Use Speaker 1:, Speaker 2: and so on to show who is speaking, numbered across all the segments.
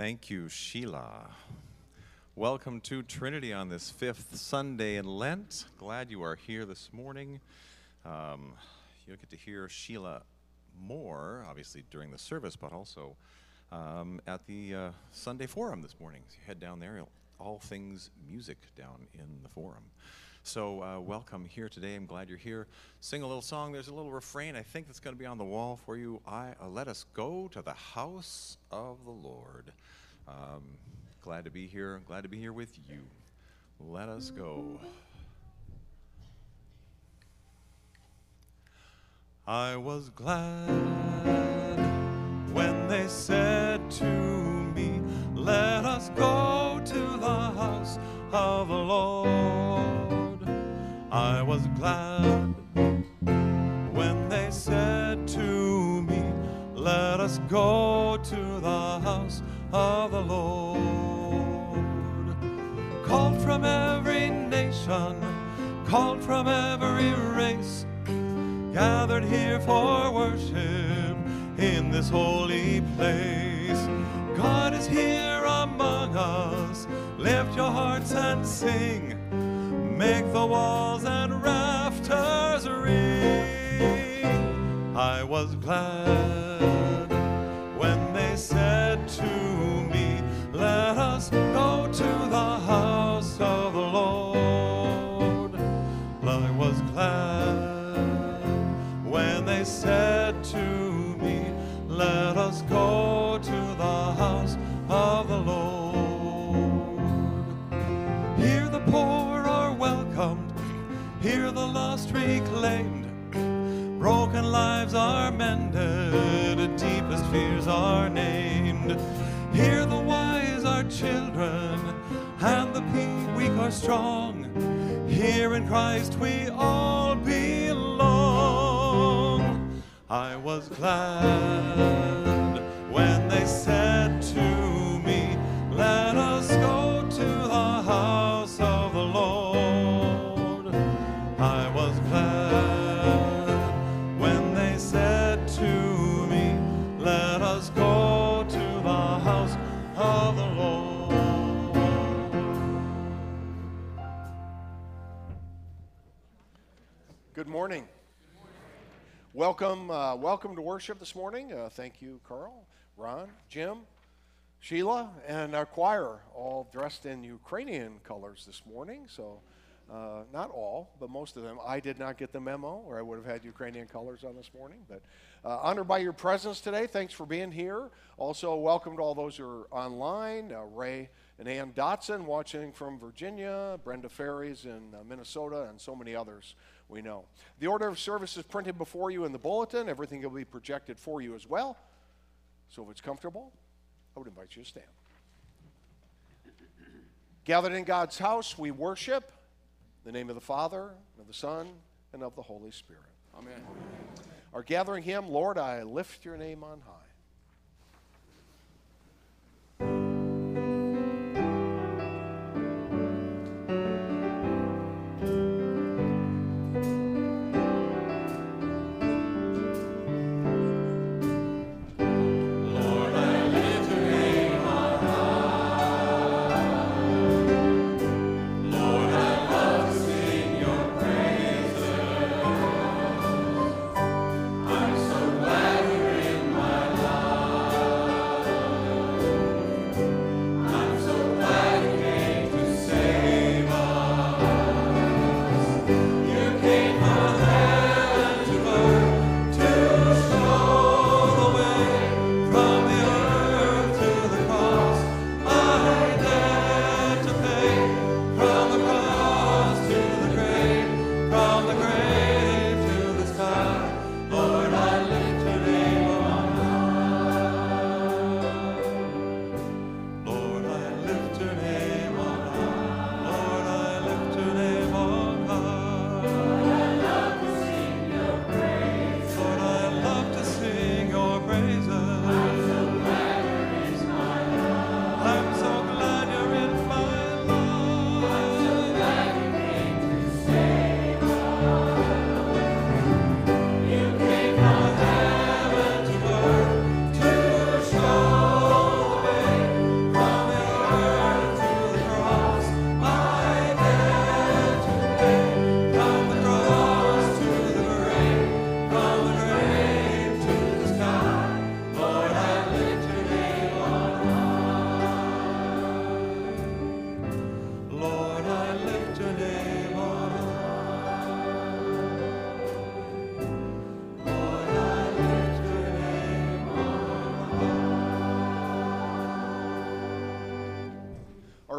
Speaker 1: Thank you, Sheila. Welcome to Trinity on this fifth Sunday in Lent. Glad you are here this morning. Um, you'll get to hear Sheila more, obviously, during the service, but also um, at the uh, Sunday Forum this morning. So you head down there, all things music down in the Forum. So, uh, welcome here today. I'm glad you're here. Sing a little song. There's a little refrain I think that's going to be on the wall for you. I uh, let us go to the house of the Lord. Um, glad to be here. Glad to be here with you. Let us go. I was glad when they said to me, Let us go to the house of the Lord. Was glad when they said to me, Let us go to the house of the Lord. Called from every nation, called from every race, gathered here for worship in this holy place. God is here among us. Lift your hearts and sing make the walls and rafters ring. I was glad lives are mended, the deepest fears are named. Here the wise are children, and the weak are strong. Here in Christ we all belong. I was glad when they said
Speaker 2: Good morning. Welcome, uh, welcome to worship this morning. Uh, thank you, Carl, Ron, Jim, Sheila, and our choir, all dressed in Ukrainian colors this morning. So, uh, not all, but most of them. I did not get the memo, or I would have had Ukrainian colors on this morning. But uh, honored by your presence today. Thanks for being here. Also, welcome to all those who are online. Uh, Ray and Ann Dotson watching from Virginia, Brenda Ferries in uh, Minnesota, and so many others we know. The order of service is printed before you in the bulletin. Everything will be projected for you as well. So if it's comfortable, I would invite you to stand. Gathered in God's house, we worship the name of the Father, and of the Son, and of the Holy Spirit. Amen. Our gathering hymn, Lord, I lift your name on high.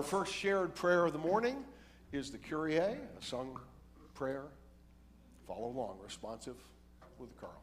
Speaker 1: Our first shared prayer of the morning is the Kyrie, a sung prayer. Follow along, responsive with Carl.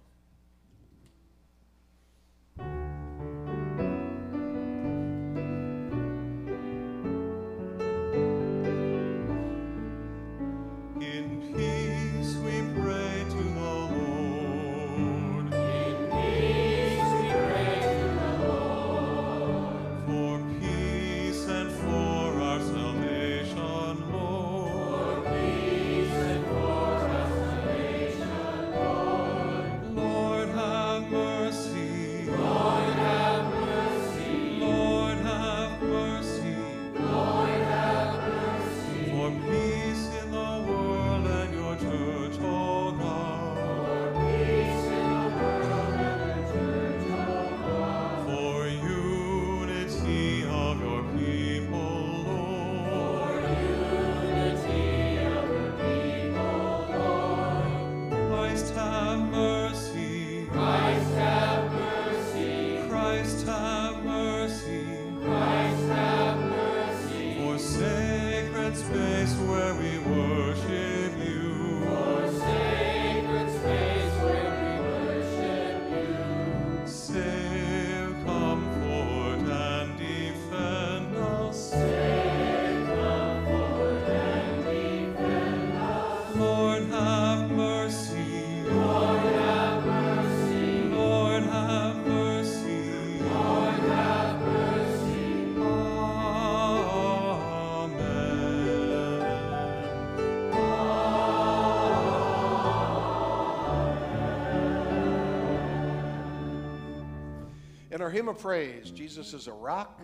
Speaker 1: Hymn of praise, Jesus is a rock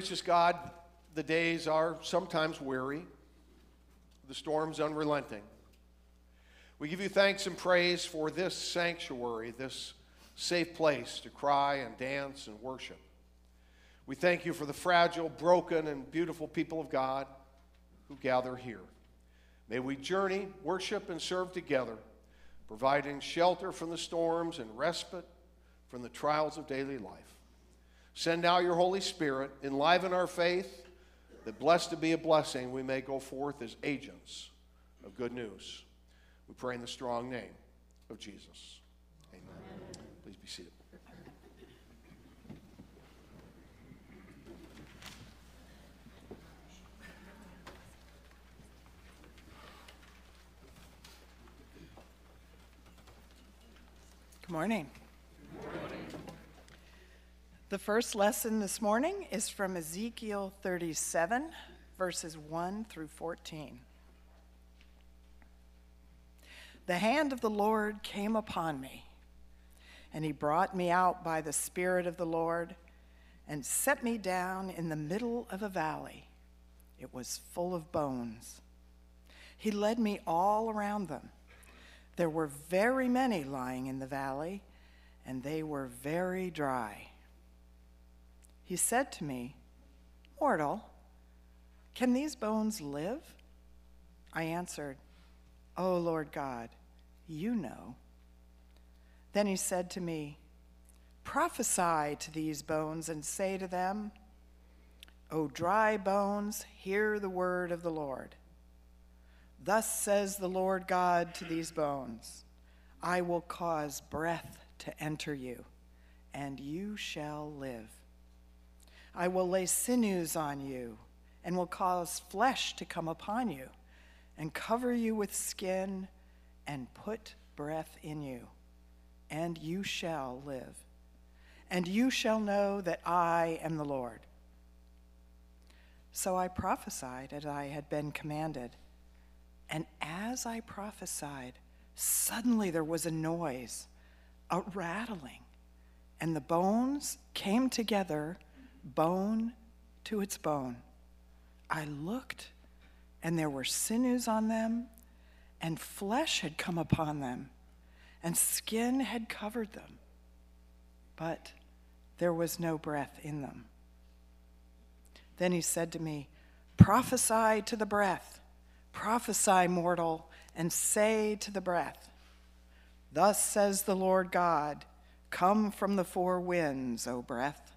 Speaker 1: gracious God, the days are sometimes weary, the storm's unrelenting. We give you thanks and praise for this sanctuary, this safe place to cry and dance and worship. We thank you for the fragile, broken, and beautiful people of God who gather here. May we journey, worship, and serve together, providing shelter from the storms and respite from the trials of daily life. Send out your Holy Spirit, enliven our faith, that blessed to be a blessing, we may go forth as agents of good news. We pray in the strong name of Jesus. Amen. Amen. Please be seated.
Speaker 3: Good morning. The first lesson this morning is from Ezekiel 37, verses 1 through 14. The hand of the Lord came upon me, and he brought me out by the Spirit of the Lord and set me down in the middle of a valley. It was full of bones. He led me all around them. There were very many lying in the valley, and they were very dry. He said to me, Mortal, can these bones live? I answered, O oh, Lord God, you know. Then he said to me, Prophesy to these bones and say to them, O dry bones, hear the word of the Lord. Thus says the Lord God to these bones I will cause breath to enter you, and you shall live. I will lay sinews on you, and will cause flesh to come upon you, and cover you with skin, and put breath in you, and you shall live. And you shall know that I am the Lord. So I prophesied as I had been commanded. And as I prophesied, suddenly there was a noise, a rattling, and the bones came together, bone to its bone. I looked, and there were sinews on them, and flesh had come upon them, and skin had covered them, but there was no breath in them. Then he said to me, Prophesy to the breath Prophesy, mortal, and say to the breath, Thus says the Lord God, Come from the four winds, O breath,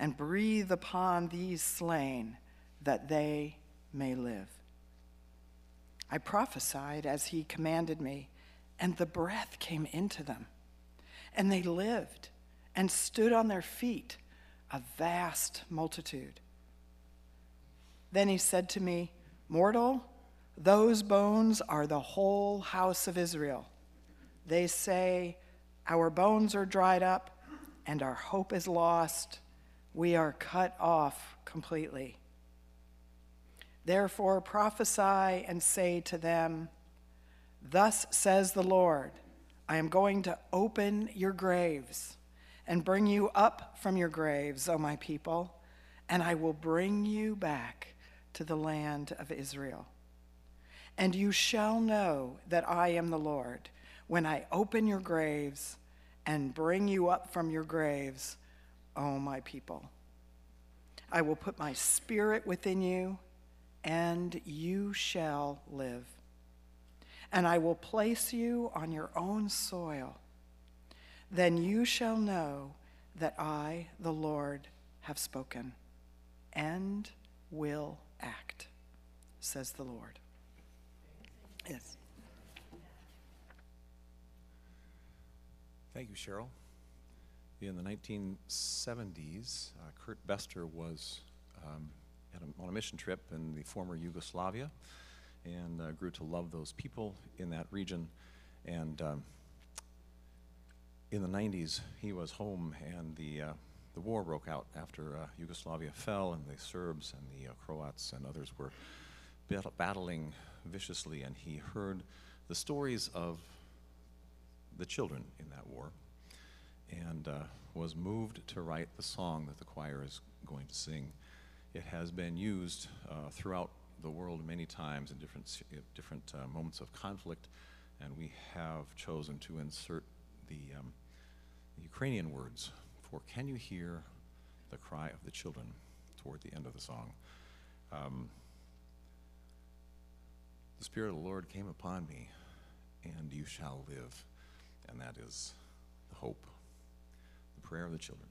Speaker 3: and breathe upon these slain, that they may live. I prophesied as he commanded me, and the breath came into them, and they lived and stood on their feet, a vast multitude. Then he said to me, Mortal, those bones are the whole house of Israel. They say, Our bones are dried up, and our hope is lost. We are cut off completely. Therefore prophesy and say to them, Thus says the Lord, I am going to open your graves and bring you up from your graves, O my people, and I will bring you back to the land of Israel. And you shall know that I am the Lord when I open your graves and bring you up from your graves, O my people. I will put my spirit within you, and you shall live. And I will place you on your own soil. Then you shall know that I, the Lord, have spoken and will act, says the Lord. Yes.
Speaker 4: Thank you, Cheryl. In the 1970s, uh, Kurt Bestor was um, a, on a mission trip in the former Yugoslavia and uh, grew to love those people in that region. And um, in the 90s, he was home, and the uh, the war broke out after uh, Yugoslavia fell, and the Serbs and the uh, Croats and others were battling viciously, and he heard the stories of the children in that war and uh, was moved to write the song that the choir is going to sing. It has been used uh, throughout the world many times in different, different uh, moments of conflict, and we have chosen to insert the, um, the Ukrainian words for Can You Hear the Cry of the Children toward the end of the song. Um, the Spirit of the Lord came upon me, and you shall live. And that is the hope, prayer of the children.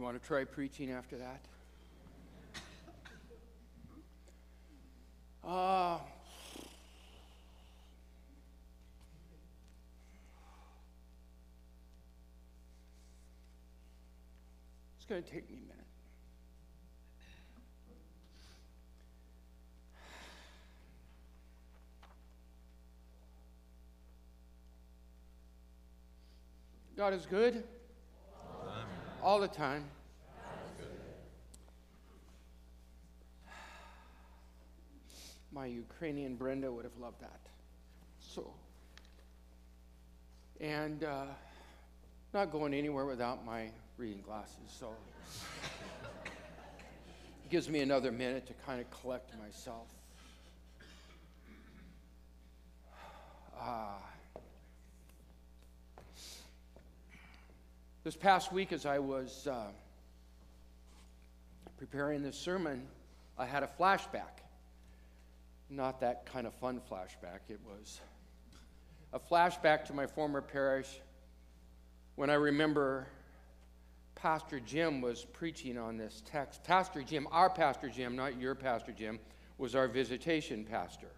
Speaker 5: You want to try preaching after that? Uh, it's going to take me a minute. God is good all the time. My Ukrainian Brenda would have loved that. So, and uh, not going anywhere without my reading glasses, so it gives me another minute to kind of collect myself. Ah. This past week, as I was uh, preparing this sermon, I had a flashback. Not that kind of fun flashback, it was a flashback to my former parish when I remember Pastor Jim was preaching on this text. Pastor Jim, our Pastor Jim, not your Pastor Jim, was our visitation pastor.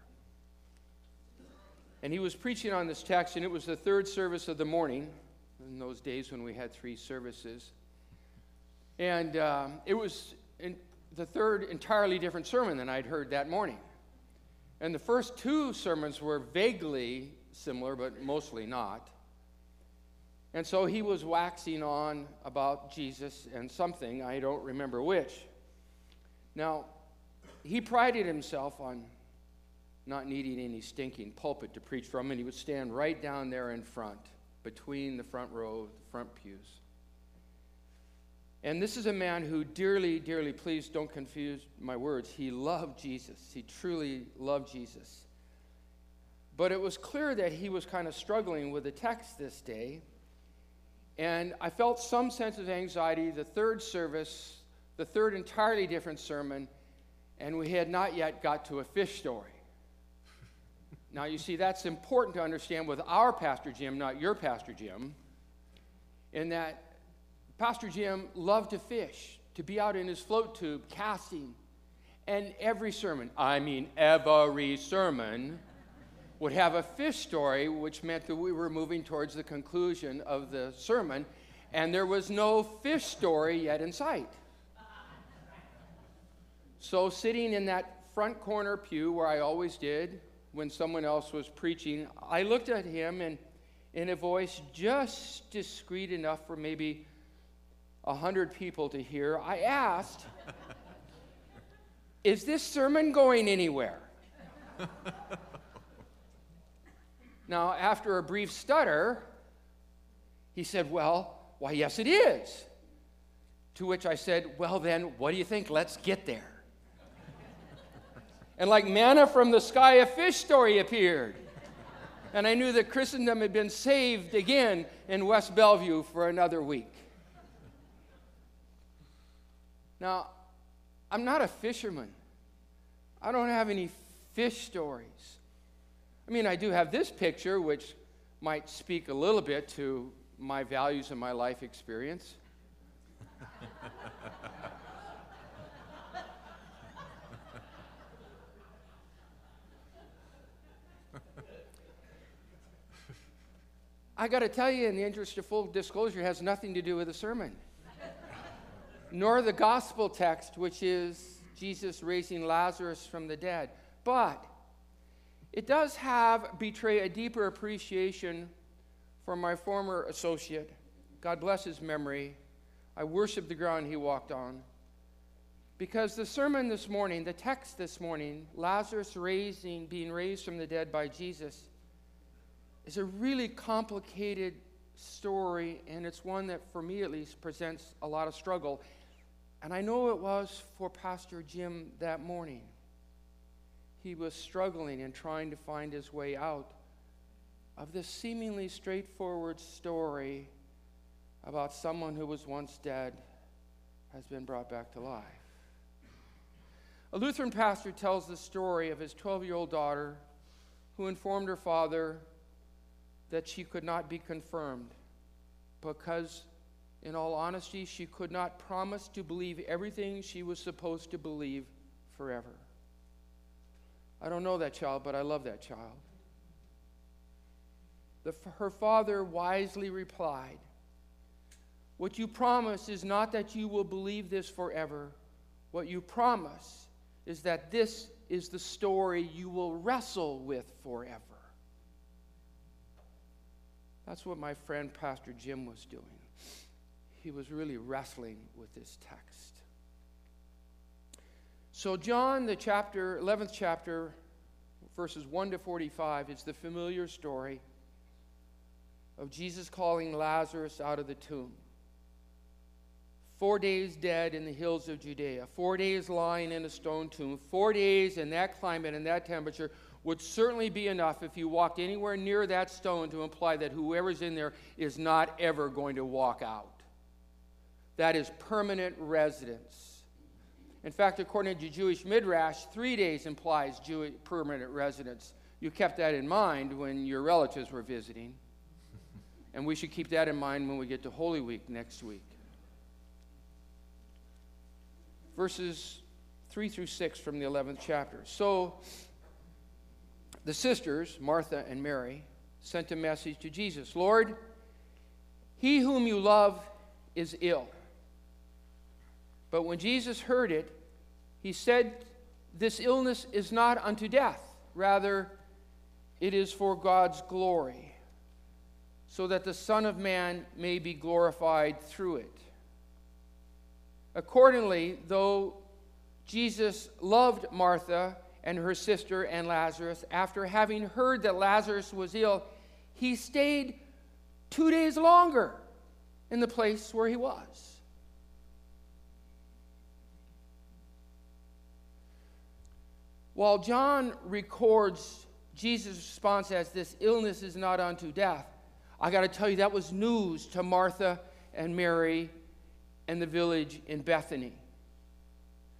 Speaker 5: And he was preaching on this text, and it was the third service of the morning in those days when we had three services. And um, it was the third entirely different sermon than I'd heard that morning. And the first two sermons were vaguely similar, but mostly not. And so he was waxing on about Jesus and something, I don't remember which. Now, he prided himself on not needing any stinking pulpit to preach from, and he would stand right down there in front between the front row, the front pews. And this is a man who dearly, dearly, please don't confuse my words, he loved Jesus. He truly loved Jesus. But it was clear that he was kind of struggling with the text this day. And I felt some sense of anxiety. The third service, the third entirely different sermon, and we had not yet got to a fish story. Now, you see, that's important to understand with our Pastor Jim, not your Pastor Jim, in that Pastor Jim loved to fish, to be out in his float tube casting. And every sermon, I mean every sermon, would have a fish story, which meant that we were moving towards the conclusion of the sermon, and there was no fish story yet in sight. So, sitting in that front corner pew where I always did, when someone else was preaching, I looked at him and in a voice just discreet enough for maybe a hundred people to hear, I asked, Is this sermon going anywhere? now, after a brief stutter, he said, Well, why, yes, it is. To which I said, Well, then, what do you think? Let's get there. And like manna from the sky, a fish story appeared. And I knew that Christendom had been saved again in West Bellevue for another week. Now, I'm not a fisherman. I don't have any fish stories. I mean, I do have this picture, which might speak a little bit to my values and my life experience. I got to tell you, in the interest of full disclosure, has nothing to do with the sermon, nor the gospel text, which is Jesus raising Lazarus from the dead. But it does have betray a deeper appreciation for my former associate. God bless his memory. I worship the ground he walked on. Because the sermon this morning, the text this morning, Lazarus raising, being raised from the dead by Jesus, is a really complicated story, and it's one that, for me at least, presents a lot of struggle. And I know it was for Pastor Jim that morning. He was struggling and trying to find his way out of this seemingly straightforward story about someone who was once dead has been brought back to life. A Lutheran pastor tells the story of his 12 year old daughter who informed her father that she could not be confirmed because, in all honesty, she could not promise to believe everything she was supposed to believe forever. I don't know that child, but I love that child. The, her father wisely replied, What you promise is not that you will believe this forever. What you promise is that this is the story you will wrestle with forever. That's what my friend Pastor Jim was doing. He was really wrestling with this text. So, John, the chapter, 11th chapter, verses 1 to 45, is the familiar story of Jesus calling Lazarus out of the tomb. Four days dead in the hills of Judea, four days lying in a stone tomb, four days in that climate and that temperature would certainly be enough if you walked anywhere near that stone to imply that whoever's in there is not ever going to walk out. That is permanent residence. In fact, according to Jewish Midrash, three days implies permanent residence. You kept that in mind when your relatives were visiting. And we should keep that in mind when we get to Holy Week next week. Verses 3 through 6 from the 11th chapter. So, the sisters, Martha and Mary, sent a message to Jesus Lord, he whom you love is ill. But when Jesus heard it, he said, This illness is not unto death, rather, it is for God's glory, so that the Son of Man may be glorified through it. Accordingly, though Jesus loved Martha and her sister and Lazarus, after having heard that Lazarus was ill, he stayed two days longer in the place where he was. While John records Jesus' response as this illness is not unto death, I got to tell you that was news to Martha and Mary and the village in Bethany,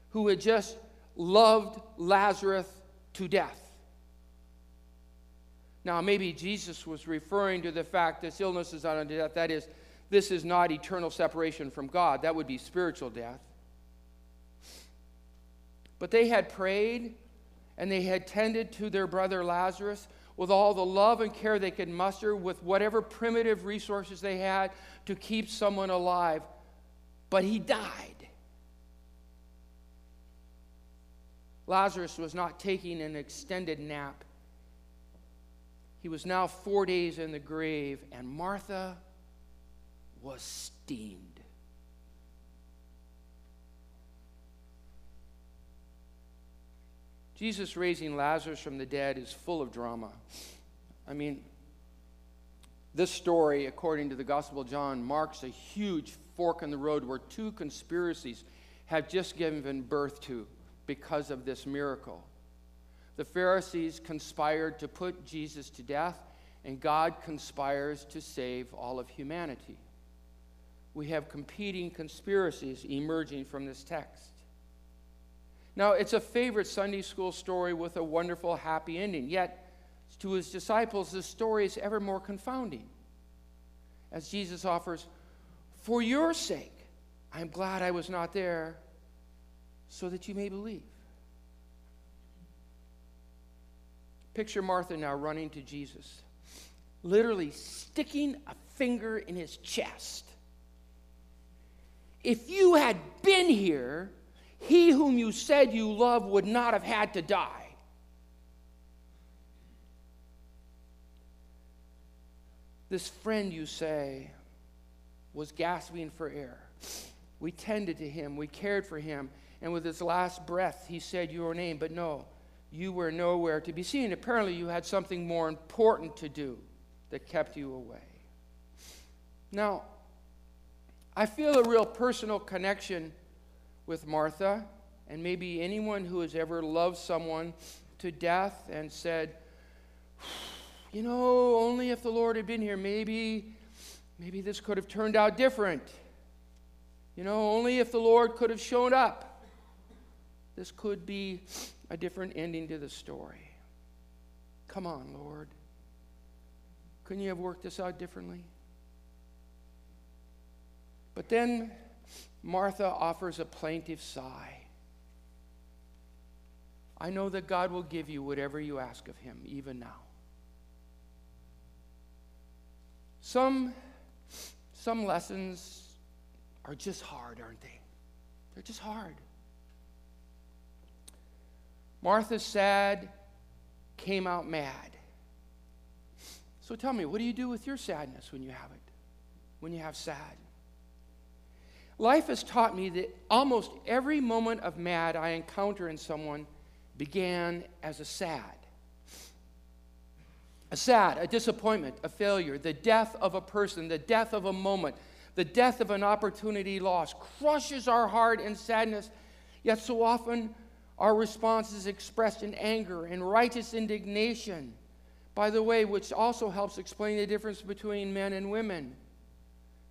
Speaker 5: who had just loved Lazarus to death. Now, maybe Jesus was referring to the fact this illness is not unto death. That is, this is not eternal separation from God. That would be spiritual death. But they had prayed and they had tended to their brother Lazarus with all the love and care they could muster, with whatever primitive resources they had to keep someone alive. But he died. Lazarus was not taking an extended nap. He was now four days in the grave, and Martha was steamed. Jesus raising Lazarus from the dead is full of drama. I mean, this story, according to the Gospel of John, marks a huge fork in the road where two conspiracies have just given birth to because of this miracle. The Pharisees conspired to put Jesus to death, and God conspires to save all of humanity. We have competing conspiracies emerging from this text. Now, it's a favorite Sunday school story with a wonderful, happy ending. Yet, to his disciples, the story is ever more confounding. As Jesus offers, For your sake, I am glad I was not there, so that you may believe. Picture Martha now running to Jesus, literally sticking a finger in his chest. If you had been here, he whom you said you love would not have had to die. This friend, you say, was gasping for air. We tended to him, we cared for him, and with his last breath, he said your name. But no, you were nowhere to be seen. Apparently, you had something more important to do that kept you away. Now, I feel a real personal connection with Martha, and maybe anyone who has ever loved someone to death and said, you know, only if the Lord had been here, maybe, maybe this could have turned out different. You know, only if the Lord could have shown up, this could be a different ending to the story. Come on, Lord. Couldn't you have worked this out differently? But then Martha offers a plaintive sigh. I know that God will give you whatever you ask of Him, even now. Some, some lessons are just hard, aren't they? They're just hard. Martha's sad came out mad. So tell me, what do you do with your sadness when you have it? When you have sad? Life has taught me that almost every moment of mad I encounter in someone began as a sad. A sad, a disappointment, a failure, the death of a person, the death of a moment, the death of an opportunity lost crushes our heart in sadness. Yet so often our response is expressed in anger and righteous indignation. By the way, which also helps explain the difference between men and women.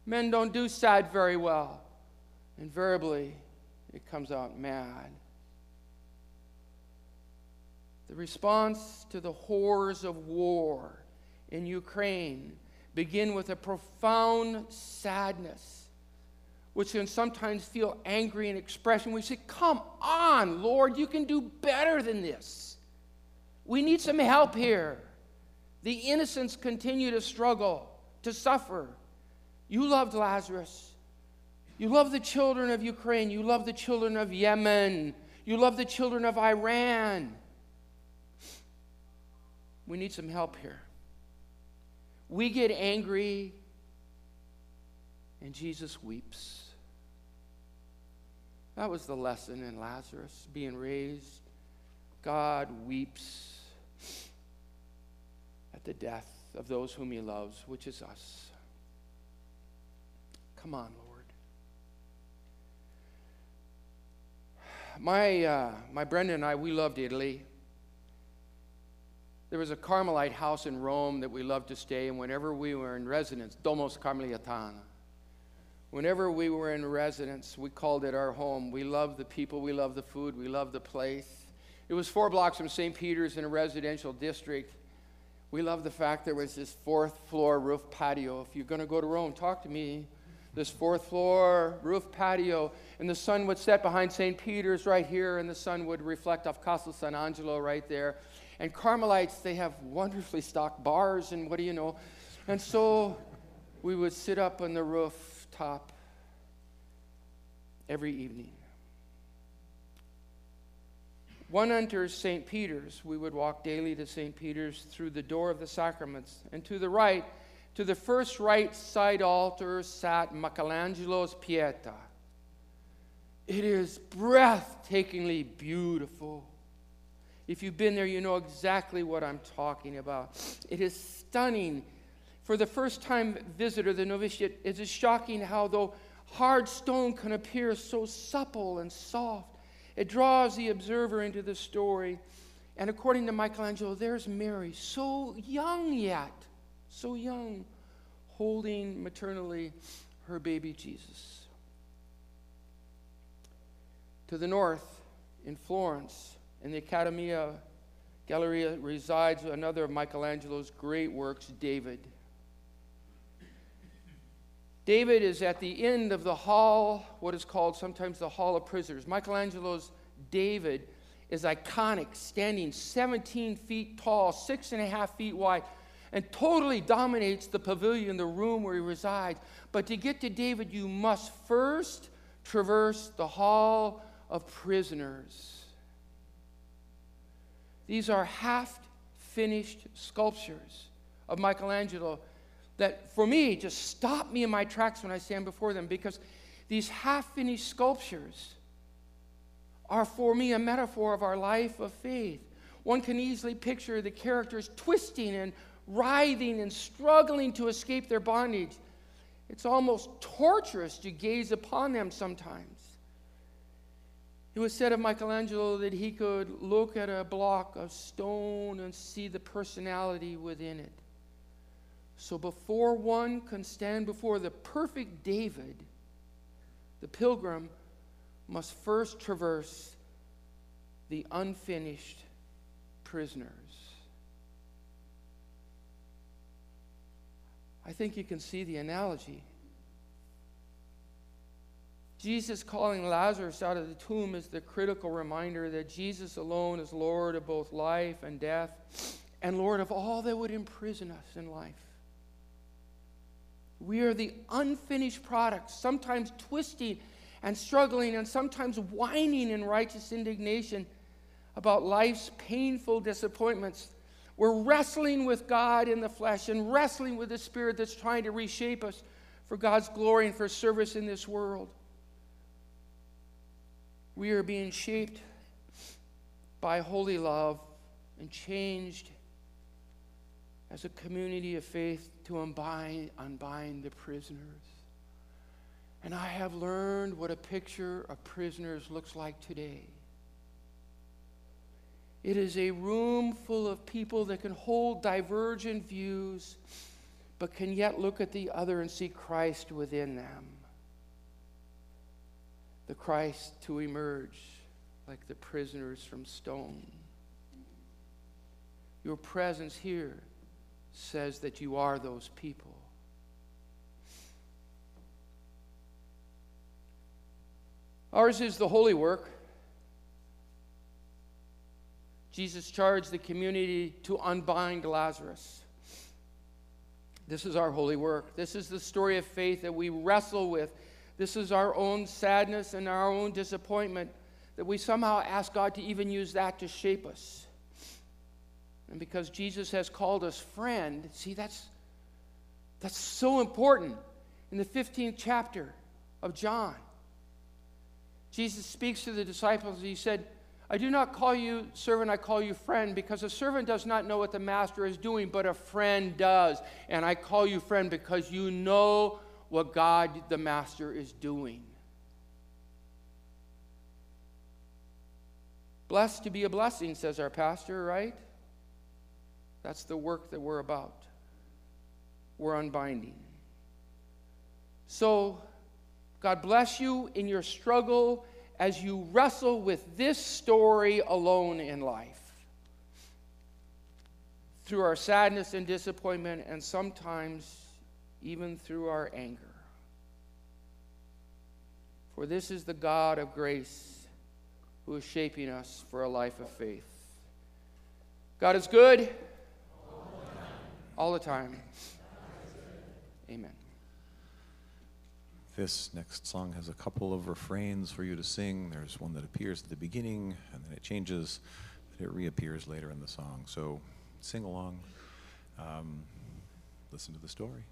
Speaker 5: Men don't do sad very well invariably it comes out mad. The response to the horrors of war in Ukraine begin with a profound sadness, which can sometimes feel angry in expression. We say, Come on, Lord, you can do better than this. We need some help here. The innocents continue to struggle, to suffer. You loved Lazarus. You love the children of Ukraine. You love the children of Yemen. You love the children of Iran. We need some help here. We get angry, and Jesus weeps. That was the lesson in Lazarus being raised. God weeps at the death of those whom he loves, which is us. Come on, Lord. my, uh, my Brenda and I, we loved Italy. There was a Carmelite house in Rome that we loved to stay and whenever we were in residence, Domus Carmelitana. Whenever we were in residence, we called it our home. We loved the people, we loved the food, we loved the place. It was four blocks from St. Peter's in a residential district. We loved the fact there was this fourth floor roof patio. If you're going to go to Rome, talk to me this fourth floor roof patio, and the sun would set behind St. Peter's right here, and the sun would reflect off Castel San Angelo right there. And Carmelites, they have wonderfully stocked bars, and what do you know? And so we would sit up on the rooftop every evening. One enters St. Peter's. We would walk daily to St. Peter's through the door of the sacraments. And to the right, to the first right side altar sat Michelangelo's Pieta. It is breathtakingly beautiful. If you've been there, you know exactly what I'm talking about. It is stunning. For the first time visitor, the novitiate, it is shocking how, though hard stone can appear so supple and soft, it draws the observer into the story. And according to Michelangelo, there's Mary, so young yet, so young, holding maternally her baby Jesus. To the north, in Florence, in the Accademia Galleria, resides another of Michelangelo's great works, David. David is at the end of the hall, what is called sometimes the Hall of Prisoners. Michelangelo's David is iconic, standing 17 feet tall, six and a half feet wide, and totally dominates the pavilion, the room where he resides. But to get to David, you must first traverse the Hall of Prisoners. These are half finished sculptures of Michelangelo that for me just stop me in my tracks when I stand before them because these half finished sculptures are for me a metaphor of our life of faith. One can easily picture the characters twisting and writhing and struggling to escape their bondage. It's almost torturous to gaze upon them sometimes. It was said of Michelangelo that he could look at a block of stone and see the personality within it. So before one can stand before the perfect David, the pilgrim must first traverse the unfinished prisoners. I think you can see the analogy. Jesus calling Lazarus out of the tomb is the critical reminder that Jesus alone is Lord of both life and death, and Lord of all that would imprison us in life. We are the unfinished product, sometimes twisting and struggling, and sometimes whining in righteous indignation about life's painful disappointments. We're wrestling with God in the flesh and wrestling with the Spirit that's trying to reshape us for God's glory and for service in this world. We are being shaped by holy love and changed as a community of faith to unbind, unbind the prisoners. And I have learned what a picture of prisoners looks like today. It is a room full of people that can hold divergent views, but can yet look at the other and see Christ within them. The Christ to emerge like the prisoners from stone. Your presence here says that you are those people. Ours is the holy work. Jesus charged the community to unbind Lazarus. This is our holy work. This is the story of faith that we wrestle with. This is our own sadness and our own disappointment that we somehow ask God to even use that to shape us. And because Jesus has called us friend, see, that's, that's so important. In the 15th chapter of John, Jesus speaks to the disciples. He said, I do not call you servant, I call you friend, because a servant does not know what the master is doing, but a friend does. And I call you friend because you know what God the master is doing. Blessed to be a blessing, says our pastor, right? That's the work that we're about. We're unbinding. So, God bless you in your struggle as you wrestle with this story alone in life. Through our sadness and disappointment, and sometimes even through our anger. For this is the God of grace who is shaping us for a life of faith. God is good all the time. Amen.
Speaker 1: This next song has a couple of refrains for you to sing. There's one that appears at the beginning, and then it changes, but it reappears later in the song. So sing along, um, listen to the story.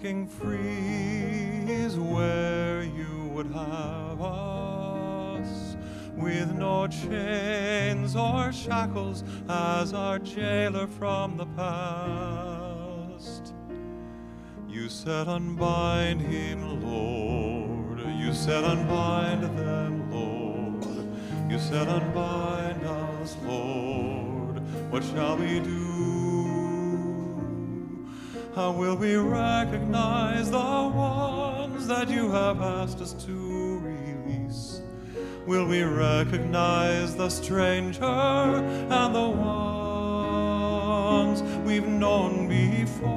Speaker 1: Walking free is where you would have us. with no chains or shackles as our jailer from the past. You said, Unbind him, Lord. You said, Unbind them, Lord. You said, Unbind us, Lord. What shall we do? How will we recognize the ones that you have asked us to release? Will we recognize the stranger and the ones we've known before?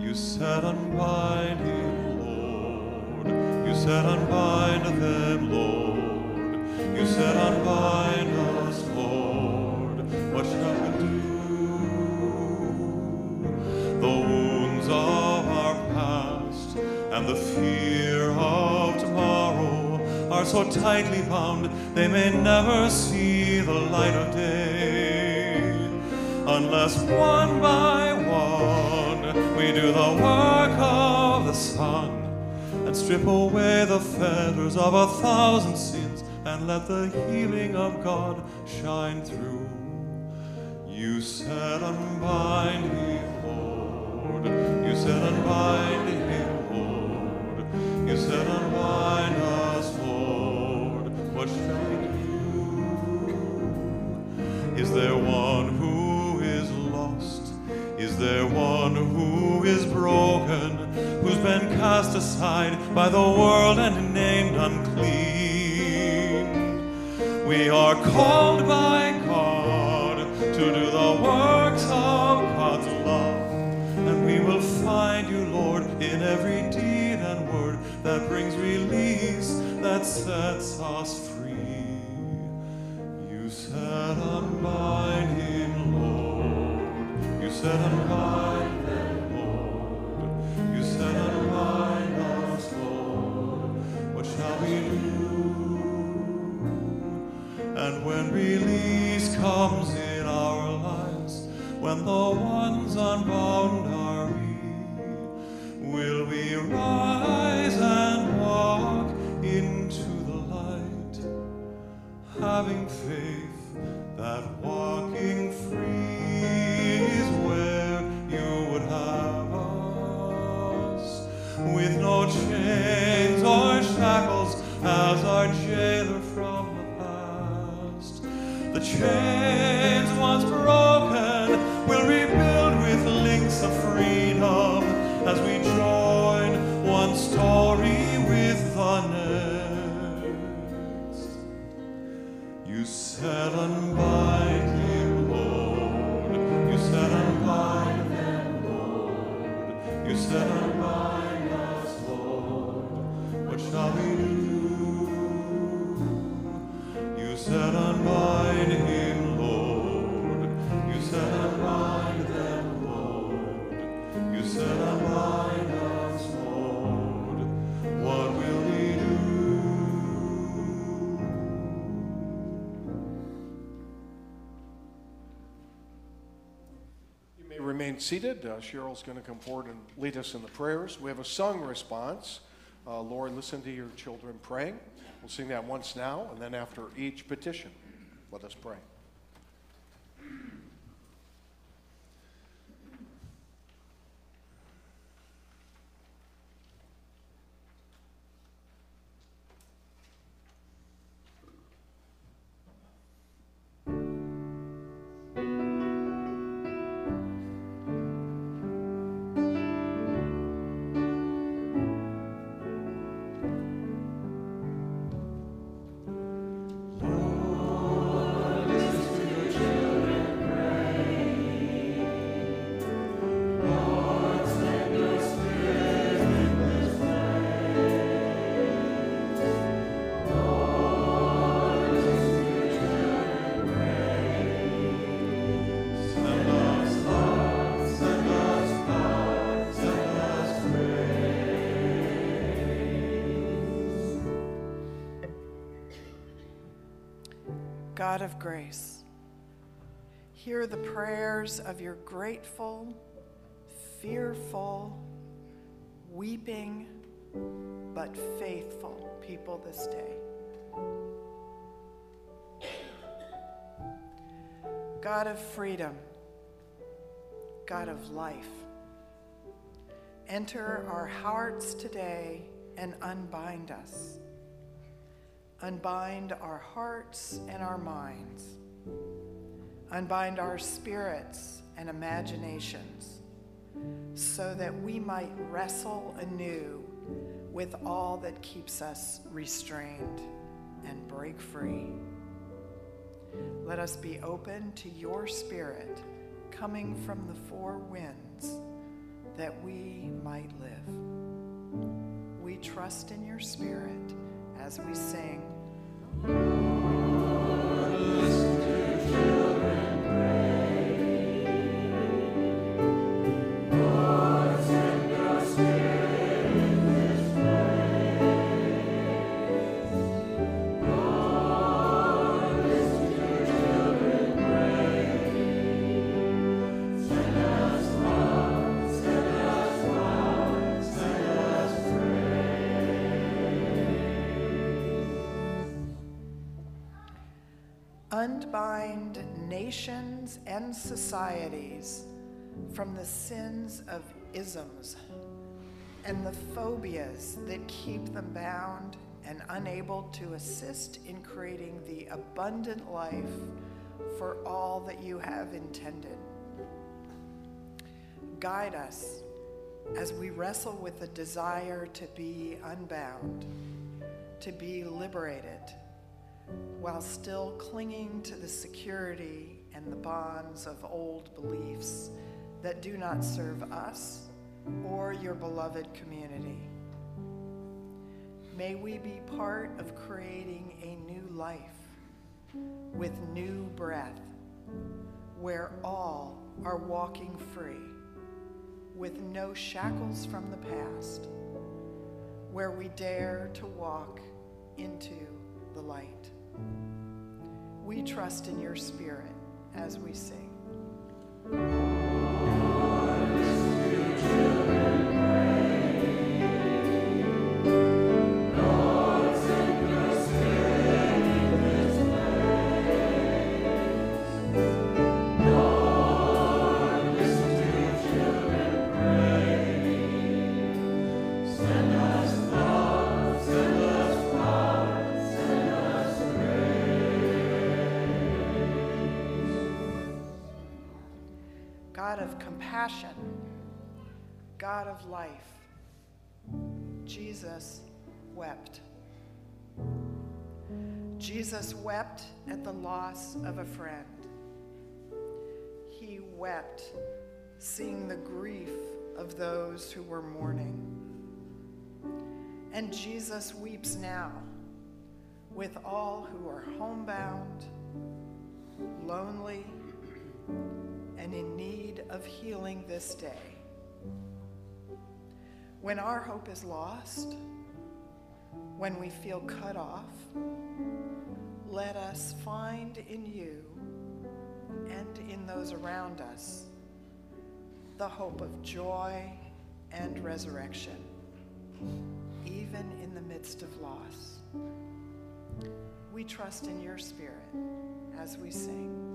Speaker 1: You said, Unbind him, Lord. You said, Unbind them, Lord. You said, Unbind the fear of tomorrow are so tightly bound they may never see the light of day. Unless one by one we do the work of the sun and strip away the fetters of a thousand sins and let the healing of God shine through. You said, Unbind Lord. You said, Unbind by the world and named unclean? We are called by sets us free. You said, Unbind him, Lord. You said, Unbind them, Lord. You said, Unbind us, Lord. What shall we do? And when release comes in our lives, when the ones unbound are we, will we rise having faith that walking free is where you would have us, with no chains or shackles as our jailer from the past. The chains
Speaker 2: remain seated. Uh, Cheryl's going to come forward and lead us in the prayers. We have a sung response. Uh, Lord, listen to your children praying. We'll sing that once now, and then after each petition, let us pray.
Speaker 3: God of grace, hear the prayers of your grateful, fearful, weeping, but faithful people this day. God of freedom, God of life, enter our hearts today and unbind us. Unbind our hearts and our minds. Unbind our spirits and imaginations so that we might wrestle anew with all that keeps us restrained and break free. Let us be open to your spirit coming from the four winds that we might live. We trust in your spirit as we sing. Unbind nations and societies from the sins of isms and the phobias that keep them bound and unable to assist in creating the abundant life for all that you have intended. Guide us as we wrestle with the desire to be unbound, to be liberated while still clinging to the security and the bonds of old beliefs that do not serve us or your beloved community. May we be part of creating a new life with new breath, where all are walking free, with no shackles from the past, where we dare to walk into the light. We trust in your spirit as we sing. Compassion, God of life. Jesus wept. Jesus wept at the loss of a friend. He wept seeing the grief of those who were mourning. And Jesus weeps now with all who are homebound, lonely, and in need of healing this day. When our hope is lost, when we feel cut off, let us find in you and in those around us the hope of joy and resurrection, even in the midst of loss. We trust in your spirit as we sing.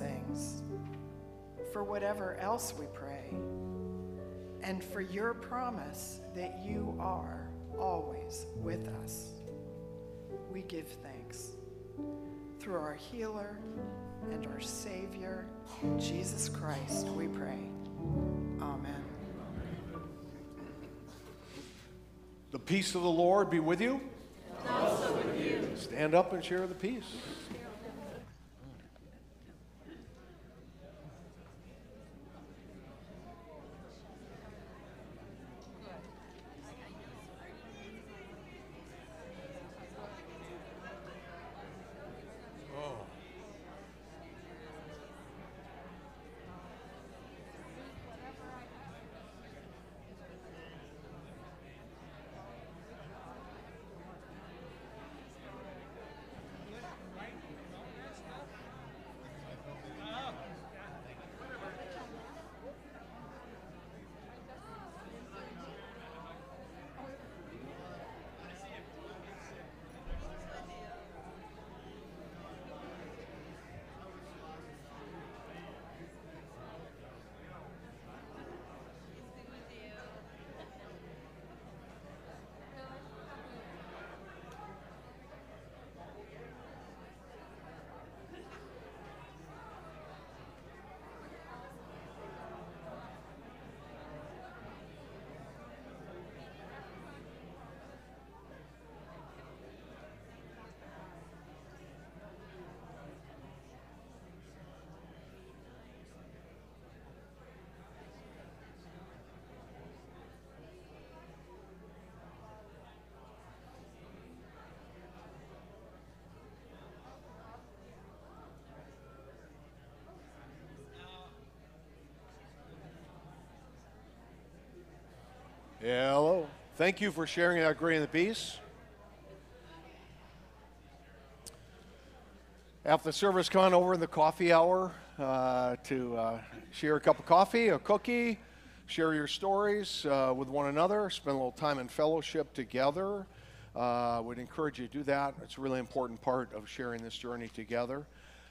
Speaker 3: Things, for whatever else we pray, and for your promise that you are always with us. We give thanks. Through our healer and our Savior, Jesus Christ, we pray. Amen.
Speaker 2: The peace of the Lord be with you. And also with you. Stand up and share the peace. Thank you for sharing that grain of peace. After the service, come over in the coffee hour uh, to uh, share a cup of coffee, a cookie, share your stories uh, with one another, spend a little time in fellowship together. Uh, would encourage you to do that. It's a really important part of sharing this journey together.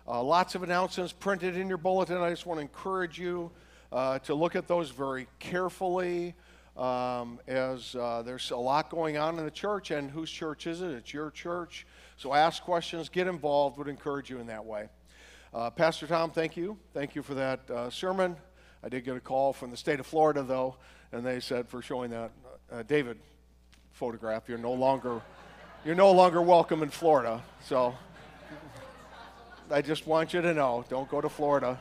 Speaker 2: Uh, lots of announcements printed in your bulletin. I just want to encourage you uh, to look at those very carefully um, as uh, there's a lot going on in the church. And whose church is it? It's your church. So ask questions, get involved, would encourage you in that way. Uh, Pastor Tom, thank you. Thank you for that uh, sermon. I did get a call from the state of Florida, though, and they said for showing that uh, David photograph, you're no longer you're no longer welcome in Florida. So I just want you to know, don't go to Florida.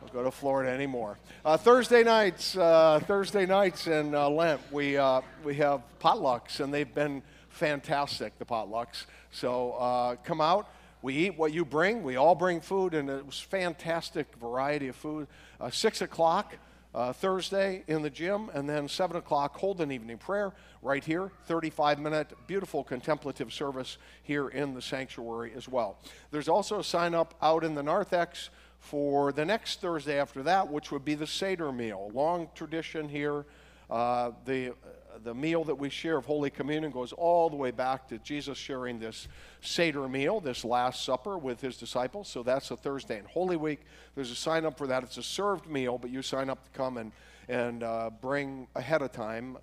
Speaker 2: Don't go to Florida anymore. Uh, Thursday nights, uh, Thursday nights in uh, Lent, we uh, we have potlucks, and they've been fantastic. The potlucks. So uh, come out. We eat what you bring. We all bring food, and it was fantastic variety of food. Uh, six o'clock uh, Thursday in the gym, and then 7 o'clock, Holden evening prayer right here. 35 minute, beautiful contemplative service here in the sanctuary as well. There's also a sign up out in the narthex for the next Thursday after that, which would be the Seder meal. Long tradition here. Uh, the the meal that we share of Holy Communion goes all the way back to Jesus sharing this Seder meal, this Last Supper with his disciples. So that's a Thursday in Holy Week. There's a sign up for that. It's a served meal, but you sign up to come and, and uh, bring ahead of time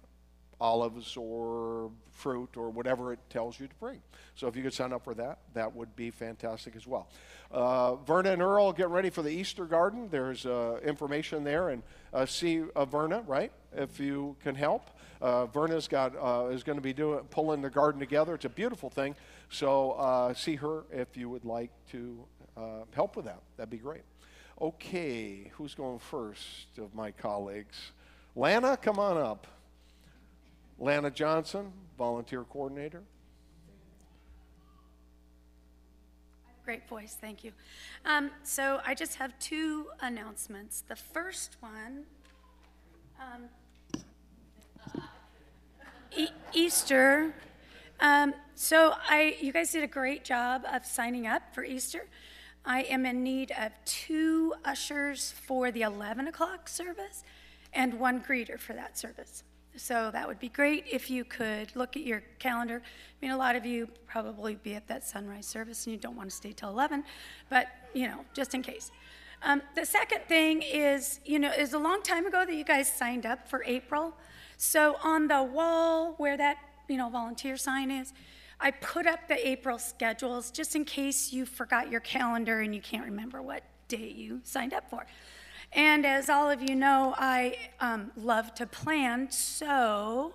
Speaker 2: olives or fruit or whatever it tells you to bring. So if you could sign up for that, that would be fantastic as well. Uh, Verna and Earl get ready for the Easter garden. There's uh, information there, and uh, see uh, Verna, right? If you can help. Uh, Verna's got uh, is going to be doing pulling the garden together. It's a beautiful thing. So see her if you would like to help with that. That'd be great. Okay, who's going first of my colleagues? Lana, come on up. Lana Johnson, volunteer coordinator.
Speaker 6: Great voice, thank you. Um, so I just have two announcements. The first one, um, e- Easter. Um, so I, you guys did a great job of signing up for Easter. I am in need of two ushers for the 11 o'clock service and one greeter for that service. So that would be great if you could look at your calendar. I mean, a lot of you probably be at that sunrise service and you don't want to stay till 11, but you know, just in case. Um, the second thing is, you know, is a long time ago that you guys signed up for April. So on the wall where that, you know, volunteer sign is, I put up the April schedules just in case you forgot your calendar and you can't remember what date you signed up for. And as all of you know, I um, love to plan, so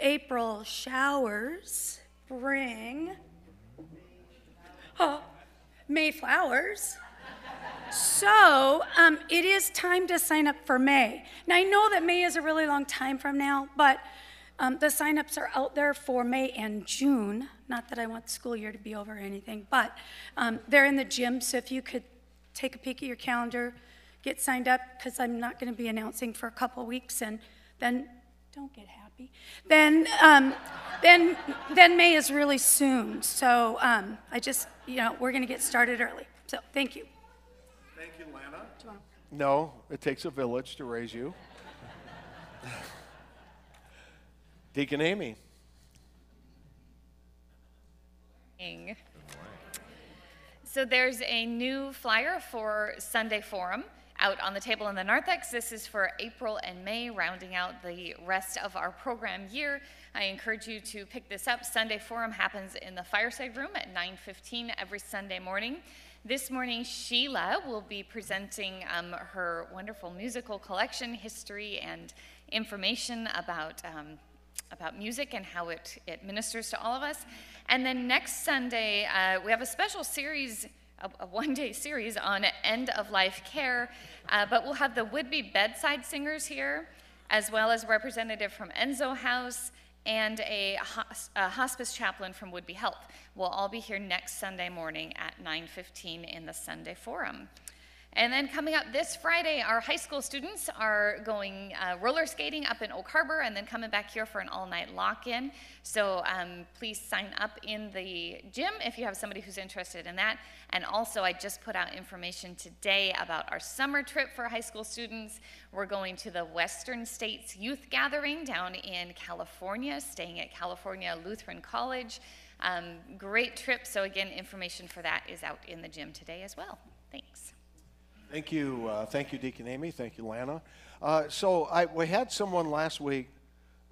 Speaker 6: April showers bring oh, May flowers. So um, it is time to sign up for May. Now, I know that May is a really long time from now, but um, the signups are out there for May and June. Not that I want the school year to be over or anything, but um, they're in the gym. So if you could take a peek at your calendar, get signed up, because I'm not going to be announcing for a couple weeks, and then don't get happy. Then, um, then, then May is really soon. So um, I just, you know, we're going to get started early. So thank you.
Speaker 2: Thank you, Lana. No, it takes a village to raise you. Deacon Amy.
Speaker 7: So there's a new flyer for Sunday Forum out on the table in the narthex. This is for April and May, rounding out the rest of our program year. I encourage you to pick this up. Sunday Forum happens in the fireside room at 9:15 every Sunday morning. This morning, Sheila will be presenting um, her wonderful musical collection, history, and information about. Um, about music and how it, it ministers to all of us. And then next Sunday, uh, we have a special series, a, a one day series on end of life care, uh, but we'll have the Whidbey bedside singers here, as well as a representative from Enso House and a, a hospice chaplain from WhidbeyHealth. We'll all be here next Sunday morning at 9:15 in the Sunday Forum. And then coming up this Friday, our high school students are going uh, roller skating up in Oak Harbor and then coming back here for an all night lock in. So um, please sign up in the gym if you have somebody who's interested in that. And also, I just put out information today about our summer trip for high school students. We're going to the Western States Youth Gathering down in California, staying at California Lutheran College. Um, great trip. So, again, information for that is out in the gym today as well. Thanks.
Speaker 2: Thank you, uh, thank you, Deacon Amy. Thank you, Lana. Uh, so I, we had someone last week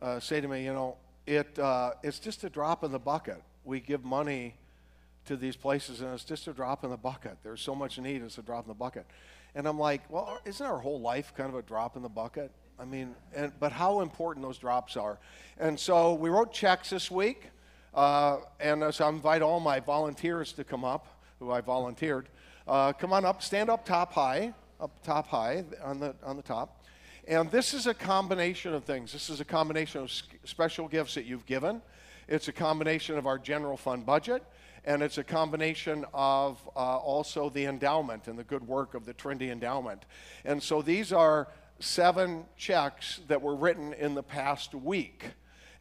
Speaker 2: uh, say to me, you know, it, uh, it's just a drop in the bucket. We give money to these places, and it's just a drop in the bucket. There's so much need, it's a drop in the bucket. And I'm like, well, isn't our whole life kind of a drop in the bucket? I mean, and, but how important those drops are. And so we wrote checks this week, uh, and so I invite all my volunteers to come up, who I volunteered. Uh, come on up, stand up top high, up top high on the, on the top. And this is a combination of things. This is a combination of special gifts that you've given. It's a combination of our general fund budget, and it's a combination of uh, also the endowment and the good work of the Trinity Endowment. And so these are seven checks that were written in the past week.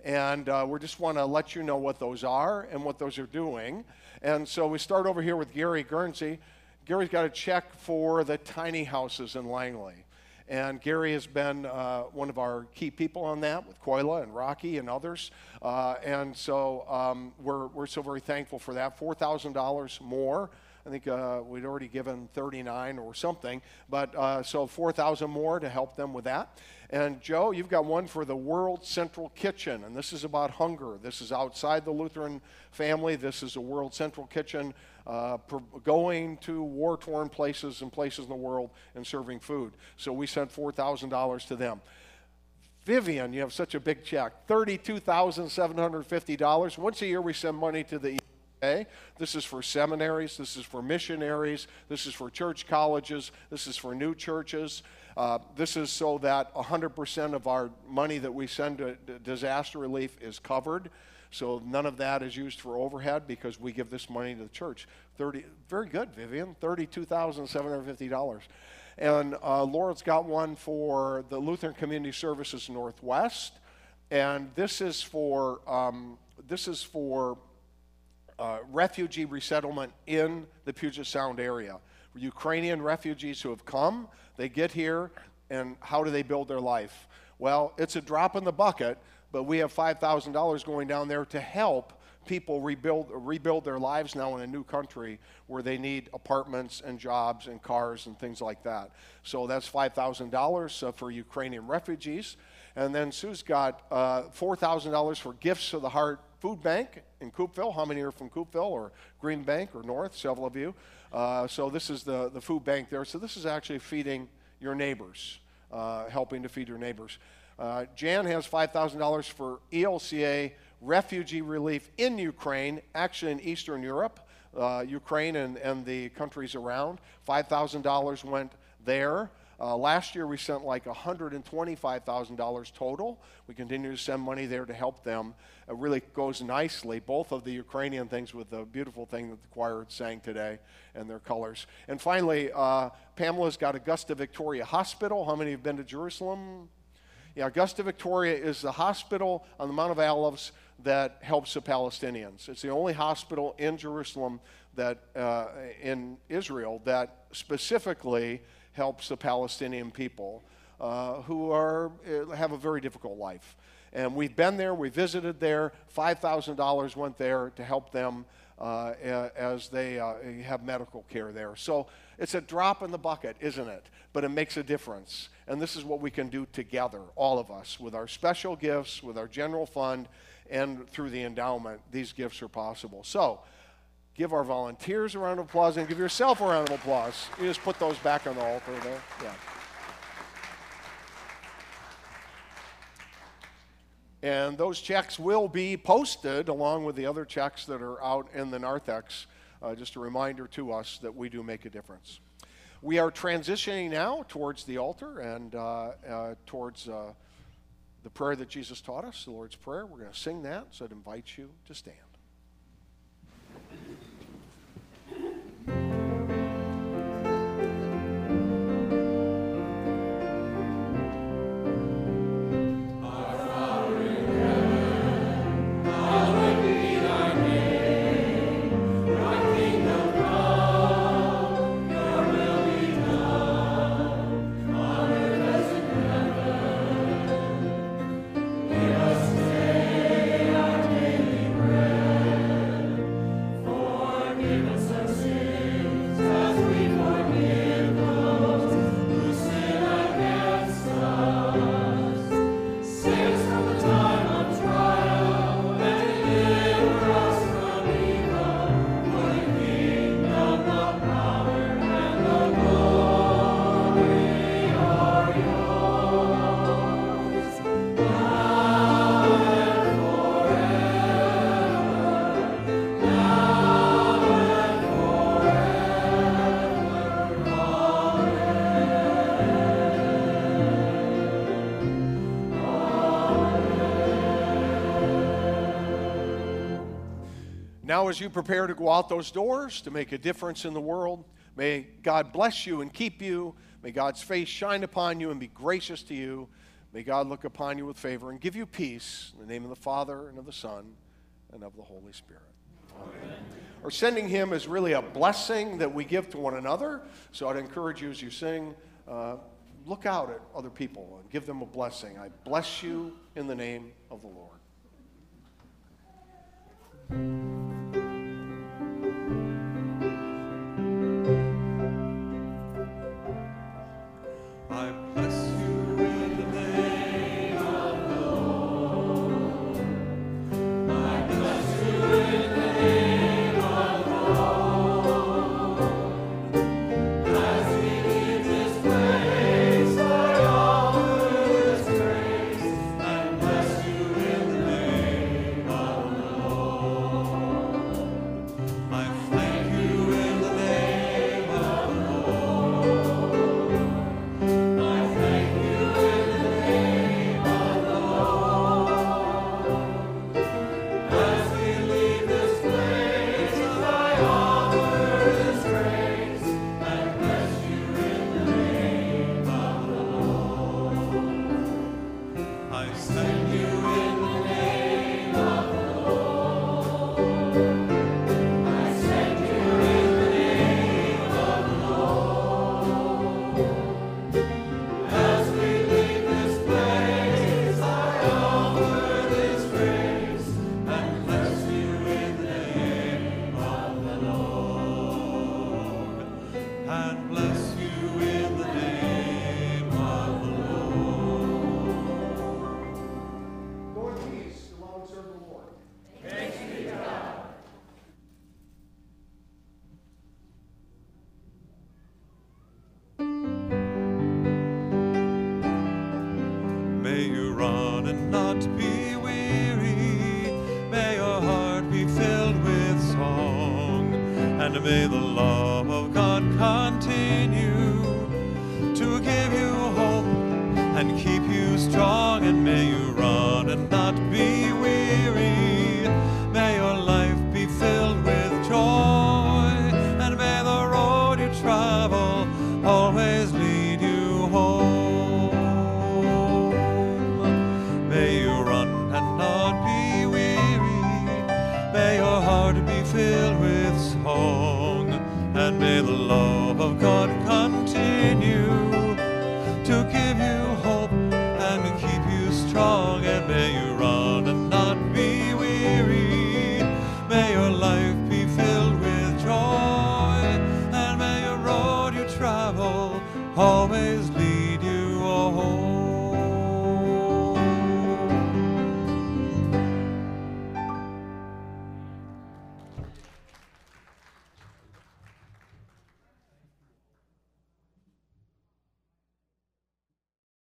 Speaker 2: And uh, we just want to let you know what those are and what those are doing. And so we start over here with Gary Guernsey. Gary's got a check for the tiny houses in Langley. And Gary has been uh, one of our key people on that with Koila and Rocky and others. Uh, and so um, we're, we're so very thankful for that. $4,000 more. I think uh, we'd already given 39 or something, but uh, so 4,000 more to help them with that. And Joe, you've got one for the World Central Kitchen, and this is about hunger. This is outside the Lutheran family. This is a World Central Kitchen uh, going to war torn places and places in the world and serving food. So we sent $4,000 to them. Vivian, you have such a big check $32,750. Once a year, we send money to the EA. This is for seminaries, this is for missionaries, this is for church colleges, this is for new churches. Uh, this is so that 100% of our money that we send to disaster relief is covered. So none of that is used for overhead because we give this money to the church. 30, very good, Vivian, $32,750. And uh, Laura's got one for the Lutheran Community Services Northwest. And this is for, um, this is for uh, refugee resettlement in the Puget Sound area. Ukrainian refugees who have come, they get here, and how do they build their life? Well, it's a drop in the bucket, but we have $5,000 going down there to help people rebuild, rebuild their lives now in a new country where they need apartments and jobs and cars and things like that. So that's $5,000 uh, for Ukrainian refugees. And then Sue's got uh, $4,000 for Gifts of the Heart Food Bank in Coupeville. How many are from Coupeville or Green Bank or North? Several of you. Uh, so this is the, the food bank there. So this is actually feeding your neighbors, uh, helping to feed your neighbors. Uh, Jan has $5,000 for ELCA refugee relief in Ukraine, actually in Eastern Europe, uh, Ukraine and, and the countries around. $5,000 went there. Uh, last year we sent like $125,000 total. We continue to send money there to help them. It really goes nicely, both of the Ukrainian things with the beautiful thing that the choir sang today and their colors. And finally, uh, Pamela's got Augusta Victoria Hospital. How many have been to Jerusalem? Yeah, Augusta Victoria is the hospital on the Mount of Olives that helps the Palestinians. It's the only hospital in Jerusalem that, uh, in Israel, that specifically helps the Palestinian people uh, who are, uh, have a very difficult life. And we've been there, we visited there, $5,000 went there to help them uh, as they uh, have medical care there. So it's a drop in the bucket, isn't it? But it makes a difference. And this is what we can do together, all of us, with our special gifts, with our general fund, and through the endowment. These gifts are possible. So give our volunteers a round of applause and give yourself a round of applause. You just put those back on the altar there. Yeah. And those checks will be posted along with the other checks that are out in the narthex. Uh, just a reminder to us that we do make a difference. We are transitioning now towards the altar and uh, uh, towards uh, the prayer that Jesus taught us, the Lord's Prayer. We're going to sing that, so I'd invite you to stand. Now, as you prepare to go out those doors to make a difference in the world, may God bless you and keep you. May God's face shine upon you and be gracious to you. May God look upon you with favor and give you peace. In the name of the Father, and of the Son, and of the Holy Spirit. Amen. Or sending him is really a blessing that we give to one another. So I'd encourage you as you sing, uh, look out at other people and give them a blessing. I bless you in the name of the Lord.
Speaker 1: I